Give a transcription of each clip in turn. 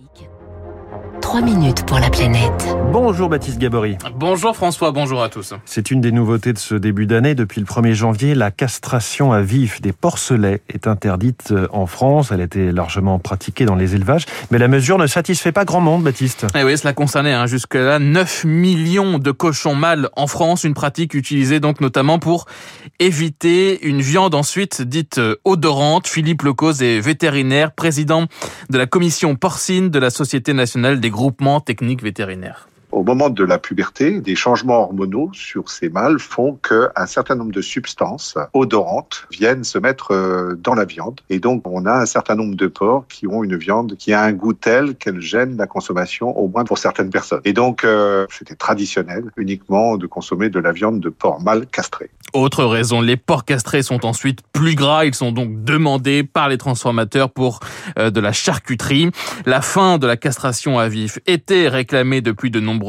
익혔다. 3 minutes pour la planète. Bonjour Baptiste Gabory. Bonjour François, bonjour à tous. C'est une des nouveautés de ce début d'année. Depuis le 1er janvier, la castration à vif des porcelets est interdite en France. Elle a été largement pratiquée dans les élevages. Mais la mesure ne satisfait pas grand monde, Baptiste. Eh oui, cela concernait hein, jusque-là 9 millions de cochons mâles en France. Une pratique utilisée donc notamment pour éviter une viande ensuite dite odorante. Philippe Lecause est vétérinaire, président de la commission porcine de la Société nationale des groupements techniques vétérinaires. Au moment de la puberté, des changements hormonaux sur ces mâles font qu'un certain nombre de substances odorantes viennent se mettre euh, dans la viande. Et donc, on a un certain nombre de porcs qui ont une viande qui a un goût tel qu'elle gêne la consommation, au moins pour certaines personnes. Et donc, euh, c'était traditionnel uniquement de consommer de la viande de porc mâle castré. Autre raison, les porcs castrés sont ensuite plus gras. Ils sont donc demandés par les transformateurs pour euh, de la charcuterie. La fin de la castration à vif était réclamée depuis de nombreux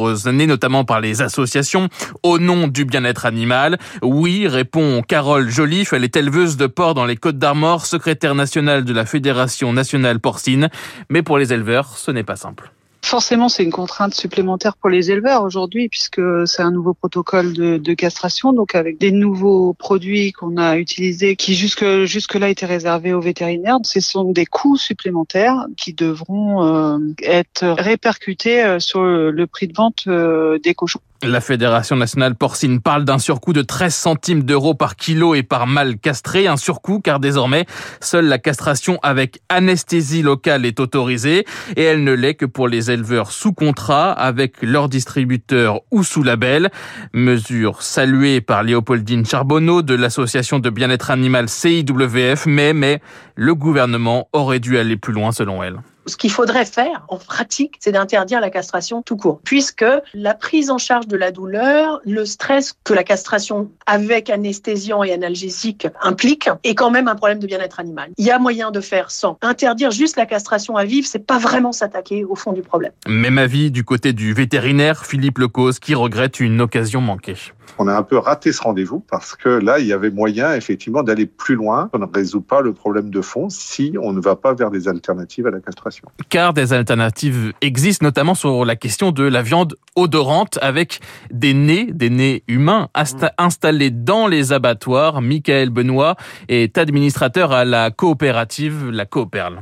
notamment par les associations, au nom du bien-être animal. Oui, répond Carole Joliffe, elle est éleveuse de porc dans les Côtes d'Armor, secrétaire nationale de la Fédération nationale porcine. Mais pour les éleveurs, ce n'est pas simple. Forcément, c'est une contrainte supplémentaire pour les éleveurs aujourd'hui, puisque c'est un nouveau protocole de, de, castration, donc avec des nouveaux produits qu'on a utilisés, qui jusque jusque là étaient réservés aux vétérinaires. Ce sont des coûts supplémentaires qui devront euh, être répercutés euh, sur le prix de vente euh, des cochons. La Fédération nationale porcine parle d'un surcoût de 13 centimes d'euros par kilo et par mâle castré. Un surcoût car désormais, seule la castration avec anesthésie locale est autorisée et elle ne l'est que pour les éleveurs sous contrat avec leur distributeur ou sous label. Mesure saluée par Léopoldine Charbonneau de l'association de bien-être animal CIWF, mais, mais le gouvernement aurait dû aller plus loin selon elle. Ce qu'il faudrait faire en pratique, c'est d'interdire la castration tout court, puisque la prise en charge de la douleur, le stress que la castration avec anesthésiant et analgésique implique, est quand même un problème de bien-être animal. Il y a moyen de faire sans. Interdire juste la castration à vivre, c'est pas vraiment s'attaquer au fond du problème. Même avis du côté du vétérinaire Philippe Lecause qui regrette une occasion manquée. On a un peu raté ce rendez-vous parce que là, il y avait moyen effectivement d'aller plus loin. On ne résout pas le problème de fond si on ne va pas vers des alternatives à la castration. Car des alternatives existent, notamment sur la question de la viande odorante avec des nez, des nez humains installés dans les abattoirs. Michael Benoît est administrateur à la coopérative La Coperle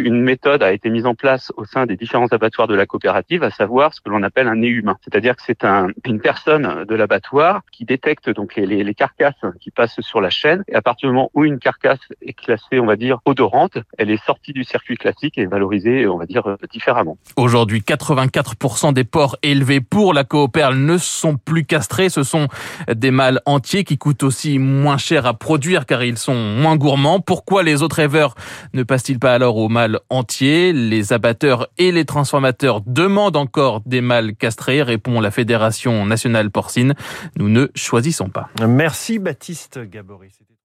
une méthode a été mise en place au sein des différents abattoirs de la coopérative, à savoir ce que l'on appelle un nez humain. C'est-à-dire que c'est un, une personne de l'abattoir qui détecte donc les, carcasses qui passent sur la chaîne. Et à partir du moment où une carcasse est classée, on va dire, odorante, elle est sortie du circuit classique et valorisée, on va dire, différemment. Aujourd'hui, 84% des porcs élevés pour la coopère ne sont plus castrés. Ce sont des mâles entiers qui coûtent aussi moins cher à produire car ils sont moins gourmands. Pourquoi les autres éleveurs ne passent-ils pas alors aux mâles entier. Les abatteurs et les transformateurs demandent encore des mâles castrés, répond la Fédération nationale porcine. Nous ne choisissons pas. Merci Baptiste Gabory.